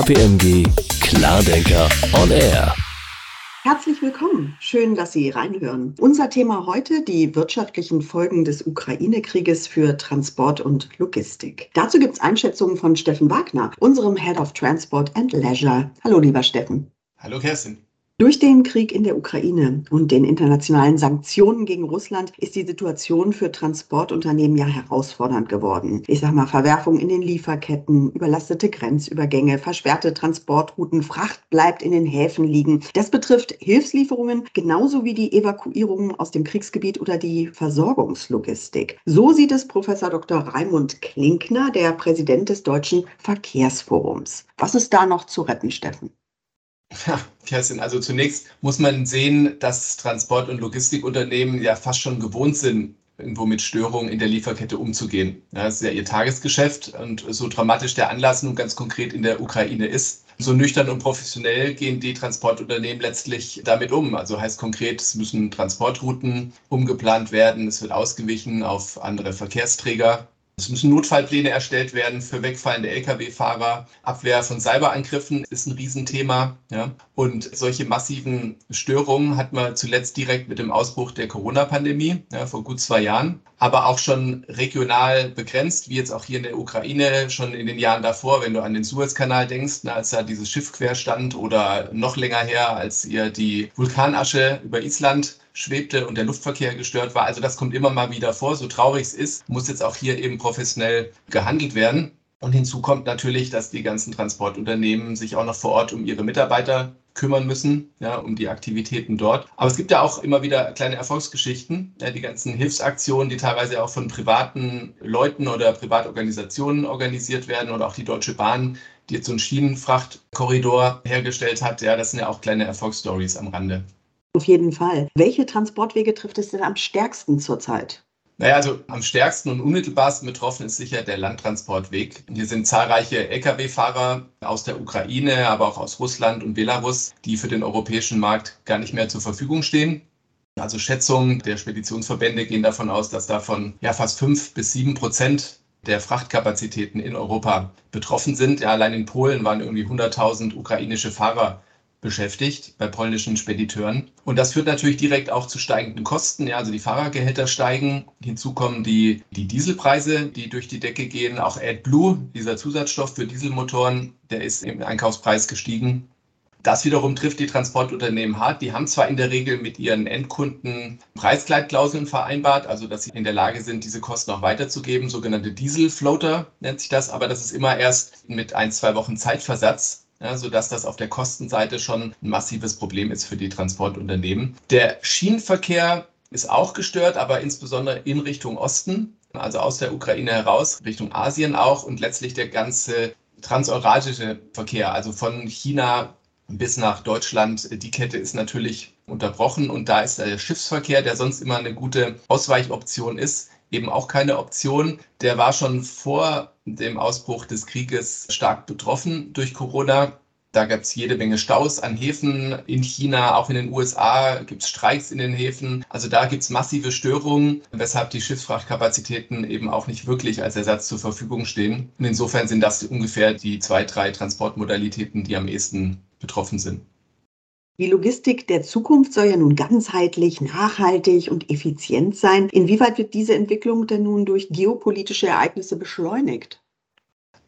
KPMG Klardenker on Air. Herzlich willkommen. Schön, dass Sie reinhören. Unser Thema heute die wirtschaftlichen Folgen des Ukraine-Krieges für Transport und Logistik. Dazu gibt es Einschätzungen von Steffen Wagner, unserem Head of Transport and Leisure. Hallo, lieber Steffen. Hallo, Kerstin. Durch den Krieg in der Ukraine und den internationalen Sanktionen gegen Russland ist die Situation für Transportunternehmen ja herausfordernd geworden. Ich sage mal Verwerfung in den Lieferketten, überlastete Grenzübergänge, versperrte Transportrouten, Fracht bleibt in den Häfen liegen. Das betrifft Hilfslieferungen genauso wie die Evakuierungen aus dem Kriegsgebiet oder die Versorgungslogistik. So sieht es Professor Dr. Raimund Klinkner, der Präsident des Deutschen Verkehrsforums. Was ist da noch zu retten, Steffen? Ja, Kerstin, also zunächst muss man sehen, dass Transport- und Logistikunternehmen ja fast schon gewohnt sind, irgendwo mit Störungen in der Lieferkette umzugehen. Das ist ja ihr Tagesgeschäft und so dramatisch der Anlass nun ganz konkret in der Ukraine ist. So nüchtern und professionell gehen die Transportunternehmen letztlich damit um. Also heißt konkret, es müssen Transportrouten umgeplant werden, es wird ausgewichen auf andere Verkehrsträger. Es müssen Notfallpläne erstellt werden für wegfallende Lkw-Fahrer. Abwehr von Cyberangriffen ist ein Riesenthema. Ja. Und solche massiven Störungen hat man zuletzt direkt mit dem Ausbruch der Corona-Pandemie ja, vor gut zwei Jahren, aber auch schon regional begrenzt, wie jetzt auch hier in der Ukraine schon in den Jahren davor, wenn du an den Suezkanal denkst, na, als da dieses Schiff quer stand oder noch länger her, als ihr die Vulkanasche über Island schwebte und der Luftverkehr gestört war. Also das kommt immer mal wieder vor. So traurig es ist, muss jetzt auch hier eben professionell gehandelt werden. Und hinzu kommt natürlich, dass die ganzen Transportunternehmen sich auch noch vor Ort um ihre Mitarbeiter kümmern müssen, ja, um die Aktivitäten dort. Aber es gibt ja auch immer wieder kleine Erfolgsgeschichten, ja, die ganzen Hilfsaktionen, die teilweise auch von privaten Leuten oder Privatorganisationen organisiert werden oder auch die Deutsche Bahn, die jetzt so einen Schienenfrachtkorridor hergestellt hat. Ja, das sind ja auch kleine Erfolgsstories am Rande. Auf jeden Fall. Welche Transportwege trifft es denn am stärksten zurzeit? Naja, also am stärksten und unmittelbarsten betroffen ist sicher der Landtransportweg. Hier sind zahlreiche Lkw-Fahrer aus der Ukraine, aber auch aus Russland und Belarus, die für den europäischen Markt gar nicht mehr zur Verfügung stehen. Also Schätzungen der Speditionsverbände gehen davon aus, dass davon ja fast fünf bis sieben Prozent der Frachtkapazitäten in Europa betroffen sind. Ja, allein in Polen waren irgendwie 100.000 ukrainische Fahrer beschäftigt bei polnischen Spediteuren. Und das führt natürlich direkt auch zu steigenden Kosten. Ja, also die Fahrergehälter steigen. Hinzu kommen die, die Dieselpreise, die durch die Decke gehen. Auch AdBlue, dieser Zusatzstoff für Dieselmotoren, der ist im Einkaufspreis gestiegen. Das wiederum trifft die Transportunternehmen hart. Die haben zwar in der Regel mit ihren Endkunden Preisgleitklauseln vereinbart, also dass sie in der Lage sind, diese Kosten auch weiterzugeben, sogenannte Dieselfloater nennt sich das, aber das ist immer erst mit ein, zwei Wochen Zeitversatz ja, sodass das auf der Kostenseite schon ein massives Problem ist für die Transportunternehmen. Der Schienenverkehr ist auch gestört, aber insbesondere in Richtung Osten, also aus der Ukraine heraus, Richtung Asien auch und letztlich der ganze transeurasische Verkehr, also von China bis nach Deutschland. Die Kette ist natürlich unterbrochen und da ist der Schiffsverkehr, der sonst immer eine gute Ausweichoption ist, eben auch keine Option. Der war schon vor dem Ausbruch des Krieges stark betroffen durch Corona. Da gab es jede Menge Staus an Häfen in China, auch in den USA gibt es Streiks in den Häfen. Also da gibt es massive Störungen, weshalb die Schiffsfrachtkapazitäten eben auch nicht wirklich als Ersatz zur Verfügung stehen. Und insofern sind das ungefähr die zwei, drei Transportmodalitäten, die am ehesten betroffen sind. Die Logistik der Zukunft soll ja nun ganzheitlich, nachhaltig und effizient sein. Inwieweit wird diese Entwicklung denn nun durch geopolitische Ereignisse beschleunigt?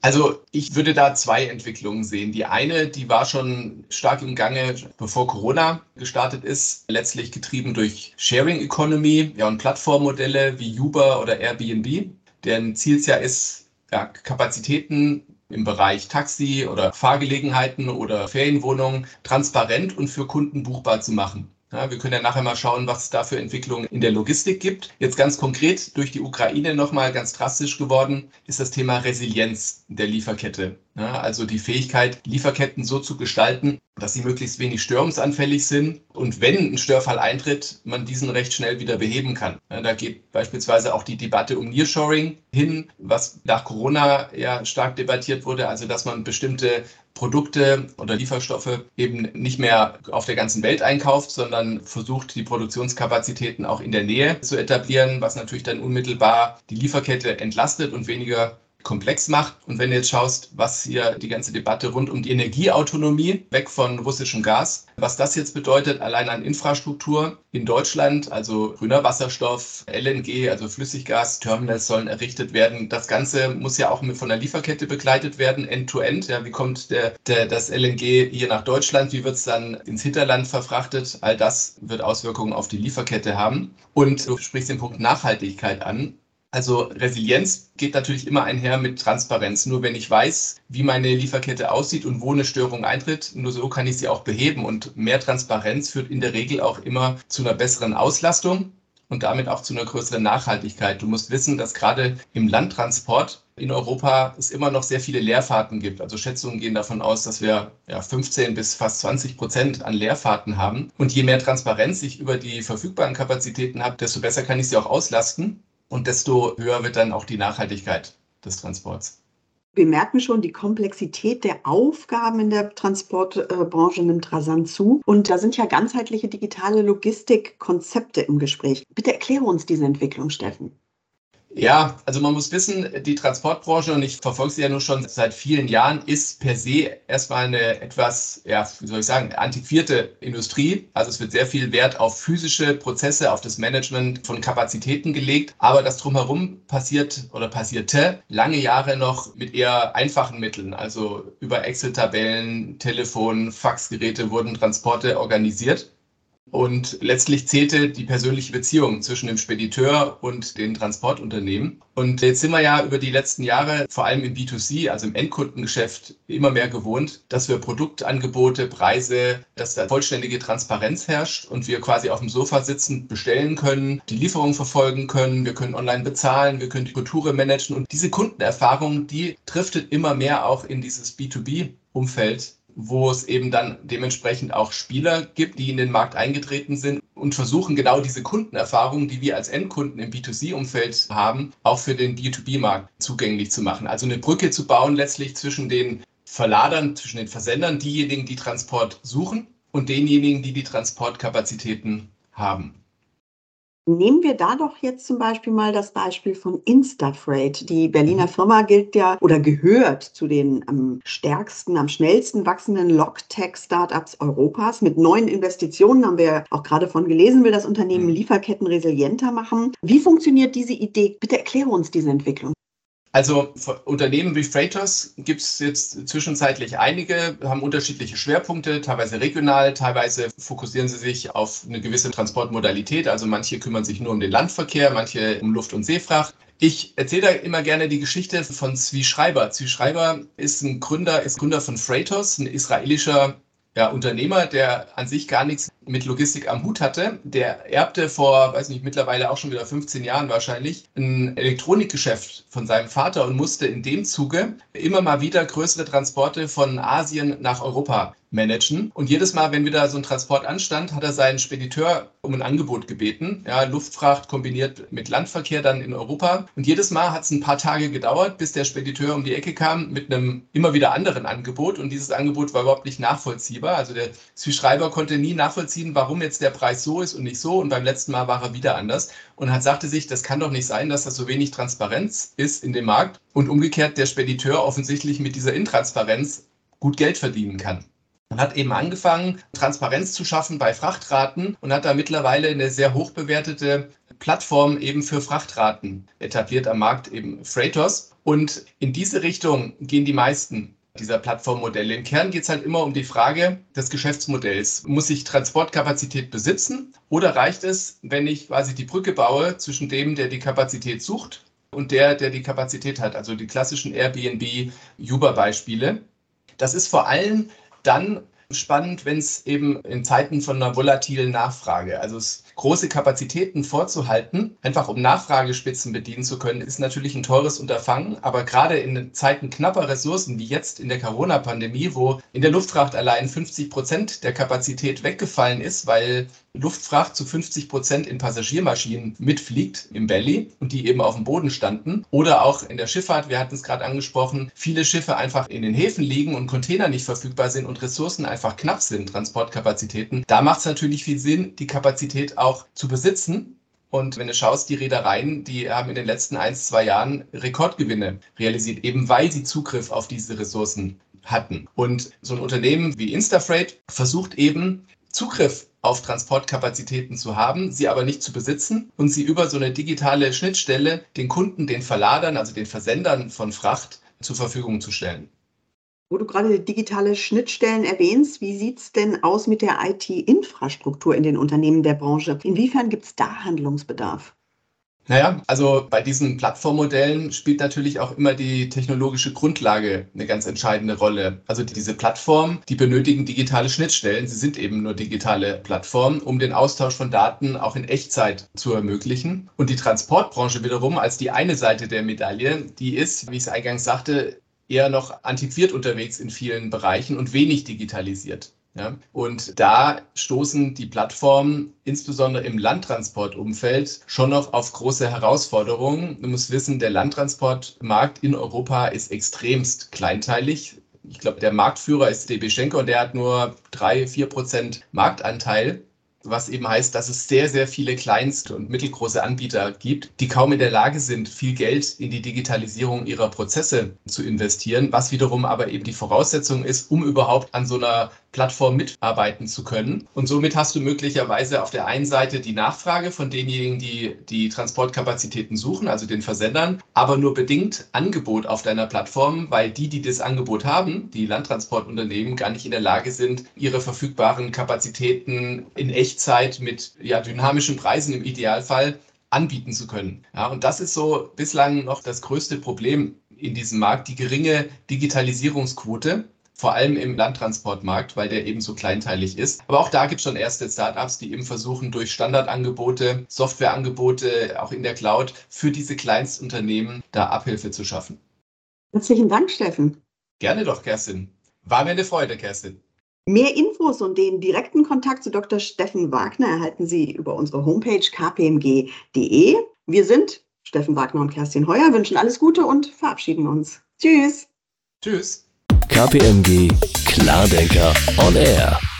Also ich würde da zwei Entwicklungen sehen. Die eine, die war schon stark im Gange, bevor Corona gestartet ist, letztlich getrieben durch Sharing Economy ja, und Plattformmodelle wie Uber oder Airbnb, deren Ziel ja ist, ja, Kapazitäten im Bereich Taxi oder Fahrgelegenheiten oder Ferienwohnungen transparent und für Kunden buchbar zu machen. Ja, wir können ja nachher mal schauen, was es da für Entwicklungen in der Logistik gibt. Jetzt ganz konkret durch die Ukraine nochmal ganz drastisch geworden ist das Thema Resilienz der Lieferkette. Ja, also die Fähigkeit, Lieferketten so zu gestalten, dass sie möglichst wenig störungsanfällig sind und wenn ein Störfall eintritt, man diesen recht schnell wieder beheben kann. Ja, da geht beispielsweise auch die Debatte um Nearshoring hin, was nach Corona ja stark debattiert wurde, also dass man bestimmte Produkte oder Lieferstoffe eben nicht mehr auf der ganzen Welt einkauft, sondern versucht, die Produktionskapazitäten auch in der Nähe zu etablieren, was natürlich dann unmittelbar die Lieferkette entlastet und weniger komplex macht. Und wenn du jetzt schaust, was hier die ganze Debatte rund um die Energieautonomie weg von russischem Gas, was das jetzt bedeutet, allein an Infrastruktur in Deutschland, also grüner Wasserstoff, LNG, also Flüssiggas, Terminals sollen errichtet werden. Das Ganze muss ja auch von der Lieferkette begleitet werden, end-to-end. -End. Ja, wie kommt der, der, das LNG hier nach Deutschland? Wie wird es dann ins Hinterland verfrachtet? All das wird Auswirkungen auf die Lieferkette haben. Und du sprichst den Punkt Nachhaltigkeit an. Also Resilienz geht natürlich immer einher mit Transparenz. Nur wenn ich weiß, wie meine Lieferkette aussieht und wo eine Störung eintritt, nur so kann ich sie auch beheben. Und mehr Transparenz führt in der Regel auch immer zu einer besseren Auslastung und damit auch zu einer größeren Nachhaltigkeit. Du musst wissen, dass gerade im Landtransport in Europa es immer noch sehr viele Leerfahrten gibt. Also Schätzungen gehen davon aus, dass wir ja, 15 bis fast 20 Prozent an Leerfahrten haben. Und je mehr Transparenz ich über die verfügbaren Kapazitäten habe, desto besser kann ich sie auch auslasten und desto höher wird dann auch die Nachhaltigkeit des Transports. Wir merken schon, die Komplexität der Aufgaben in der Transportbranche nimmt rasant zu. Und da sind ja ganzheitliche digitale Logistikkonzepte im Gespräch. Bitte erkläre uns diese Entwicklung, Steffen. Ja, also man muss wissen, die Transportbranche, und ich verfolge sie ja nur schon seit vielen Jahren, ist per se erstmal eine etwas, ja, wie soll ich sagen, antiquierte Industrie. Also es wird sehr viel Wert auf physische Prozesse, auf das Management von Kapazitäten gelegt. Aber das drumherum passiert oder passierte lange Jahre noch mit eher einfachen Mitteln. Also über Excel-Tabellen, Telefon, Faxgeräte wurden Transporte organisiert. Und letztlich zählte die persönliche Beziehung zwischen dem Spediteur und den Transportunternehmen. Und jetzt sind wir ja über die letzten Jahre, vor allem im B2C, also im Endkundengeschäft, immer mehr gewohnt, dass wir Produktangebote, Preise, dass da vollständige Transparenz herrscht und wir quasi auf dem Sofa sitzen, bestellen können, die Lieferung verfolgen können, wir können online bezahlen, wir können die Kultur managen. Und diese Kundenerfahrung, die driftet immer mehr auch in dieses B2B-Umfeld wo es eben dann dementsprechend auch Spieler gibt, die in den Markt eingetreten sind und versuchen genau diese Kundenerfahrungen, die wir als Endkunden im B2C-Umfeld haben, auch für den B2B-Markt zugänglich zu machen. Also eine Brücke zu bauen letztlich zwischen den Verladern, zwischen den Versendern, diejenigen, die Transport suchen und denjenigen, die die Transportkapazitäten haben. Nehmen wir da doch jetzt zum Beispiel mal das Beispiel von Instafreight. Die Berliner mhm. Firma gilt ja oder gehört zu den am stärksten, am schnellsten wachsenden Logtech-Startups Europas. Mit neuen Investitionen haben wir auch gerade von gelesen, will das Unternehmen mhm. Lieferketten resilienter machen. Wie funktioniert diese Idee? Bitte erkläre uns diese Entwicklung. Also Unternehmen wie Freightos gibt es jetzt zwischenzeitlich einige, haben unterschiedliche Schwerpunkte, teilweise regional, teilweise fokussieren sie sich auf eine gewisse Transportmodalität. Also manche kümmern sich nur um den Landverkehr, manche um Luft- und Seefracht. Ich erzähle da immer gerne die Geschichte von Zvi Schreiber. Zvi Schreiber ist ein Gründer, ist Gründer von Freightos, ein israelischer ja, Unternehmer, der an sich gar nichts mit Logistik am Hut hatte. Der erbte vor, weiß nicht, mittlerweile auch schon wieder 15 Jahren wahrscheinlich, ein Elektronikgeschäft von seinem Vater und musste in dem Zuge immer mal wieder größere Transporte von Asien nach Europa managen. Und jedes Mal, wenn wieder so ein Transport anstand, hat er seinen Spediteur um ein Angebot gebeten. Ja, Luftfracht kombiniert mit Landverkehr dann in Europa. Und jedes Mal hat es ein paar Tage gedauert, bis der Spediteur um die Ecke kam mit einem immer wieder anderen Angebot. Und dieses Angebot war überhaupt nicht nachvollziehbar. Also der Schreiber konnte nie nachvollziehen, warum jetzt der Preis so ist und nicht so. Und beim letzten Mal war er wieder anders und hat sagte sich, das kann doch nicht sein, dass das so wenig Transparenz ist in dem Markt und umgekehrt der Spediteur offensichtlich mit dieser Intransparenz gut Geld verdienen kann. Man hat eben angefangen, Transparenz zu schaffen bei Frachtraten und hat da mittlerweile eine sehr hoch bewertete Plattform eben für Frachtraten etabliert am Markt, eben Freightos. Und in diese Richtung gehen die meisten dieser Plattformmodelle. Im Kern geht es halt immer um die Frage des Geschäftsmodells. Muss ich Transportkapazität besitzen oder reicht es, wenn ich quasi die Brücke baue zwischen dem, der die Kapazität sucht und der, der die Kapazität hat? Also die klassischen Airbnb-Uber-Beispiele. Das ist vor allem dann spannend, wenn es eben in Zeiten von einer volatilen Nachfrage, also große Kapazitäten vorzuhalten, einfach um Nachfragespitzen bedienen zu können, ist natürlich ein teures Unterfangen. Aber gerade in Zeiten knapper Ressourcen wie jetzt in der Corona-Pandemie, wo in der Luftfracht allein 50 Prozent der Kapazität weggefallen ist, weil Luftfracht zu 50 Prozent in Passagiermaschinen mitfliegt im Belly und die eben auf dem Boden standen. Oder auch in der Schifffahrt, wir hatten es gerade angesprochen, viele Schiffe einfach in den Häfen liegen und Container nicht verfügbar sind und Ressourcen einfach knapp sind, Transportkapazitäten. Da macht es natürlich viel Sinn, die Kapazität auch zu besitzen Und wenn du schaust, die Reedereien, die haben in den letzten ein, zwei Jahren Rekordgewinne realisiert, eben weil sie Zugriff auf diese Ressourcen hatten. Und so ein Unternehmen wie Instafreight versucht eben Zugriff auf Transportkapazitäten zu haben, sie aber nicht zu besitzen und sie über so eine digitale Schnittstelle den Kunden, den Verladern, also den Versendern von Fracht zur Verfügung zu stellen. Wo du gerade digitale Schnittstellen erwähnst, wie sieht es denn aus mit der IT-Infrastruktur in den Unternehmen der Branche? Inwiefern gibt es da Handlungsbedarf? Naja, also bei diesen Plattformmodellen spielt natürlich auch immer die technologische Grundlage eine ganz entscheidende Rolle. Also diese Plattformen, die benötigen digitale Schnittstellen. Sie sind eben nur digitale Plattformen, um den Austausch von Daten auch in Echtzeit zu ermöglichen. Und die Transportbranche wiederum als die eine Seite der Medaille, die ist, wie ich es eingangs sagte, eher noch antiquiert unterwegs in vielen Bereichen und wenig digitalisiert. Ja, und da stoßen die Plattformen insbesondere im Landtransportumfeld schon noch auf große Herausforderungen. Du musst wissen, der Landtransportmarkt in Europa ist extremst kleinteilig. Ich glaube, der Marktführer ist DB Schenker und der hat nur drei, vier Prozent Marktanteil was eben heißt, dass es sehr, sehr viele kleinste und mittelgroße Anbieter gibt, die kaum in der Lage sind, viel Geld in die Digitalisierung ihrer Prozesse zu investieren, was wiederum aber eben die Voraussetzung ist, um überhaupt an so einer Plattform mitarbeiten zu können. Und somit hast du möglicherweise auf der einen Seite die Nachfrage von denjenigen, die die Transportkapazitäten suchen, also den Versendern, aber nur bedingt Angebot auf deiner Plattform, weil die, die das Angebot haben, die Landtransportunternehmen, gar nicht in der Lage sind, ihre verfügbaren Kapazitäten in Echtzeit mit ja, dynamischen Preisen im Idealfall anbieten zu können. Ja, und das ist so bislang noch das größte Problem in diesem Markt, die geringe Digitalisierungsquote vor allem im Landtransportmarkt, weil der eben so kleinteilig ist. Aber auch da gibt es schon erste Startups, die eben versuchen, durch Standardangebote, Softwareangebote, auch in der Cloud, für diese Kleinstunternehmen da Abhilfe zu schaffen. Herzlichen Dank, Steffen. Gerne doch, Kerstin. War mir eine Freude, Kerstin. Mehr Infos und den direkten Kontakt zu Dr. Steffen Wagner erhalten Sie über unsere Homepage kpmg.de. Wir sind Steffen Wagner und Kerstin Heuer, wünschen alles Gute und verabschieden uns. Tschüss. Tschüss. KPMG Klardenker on Air.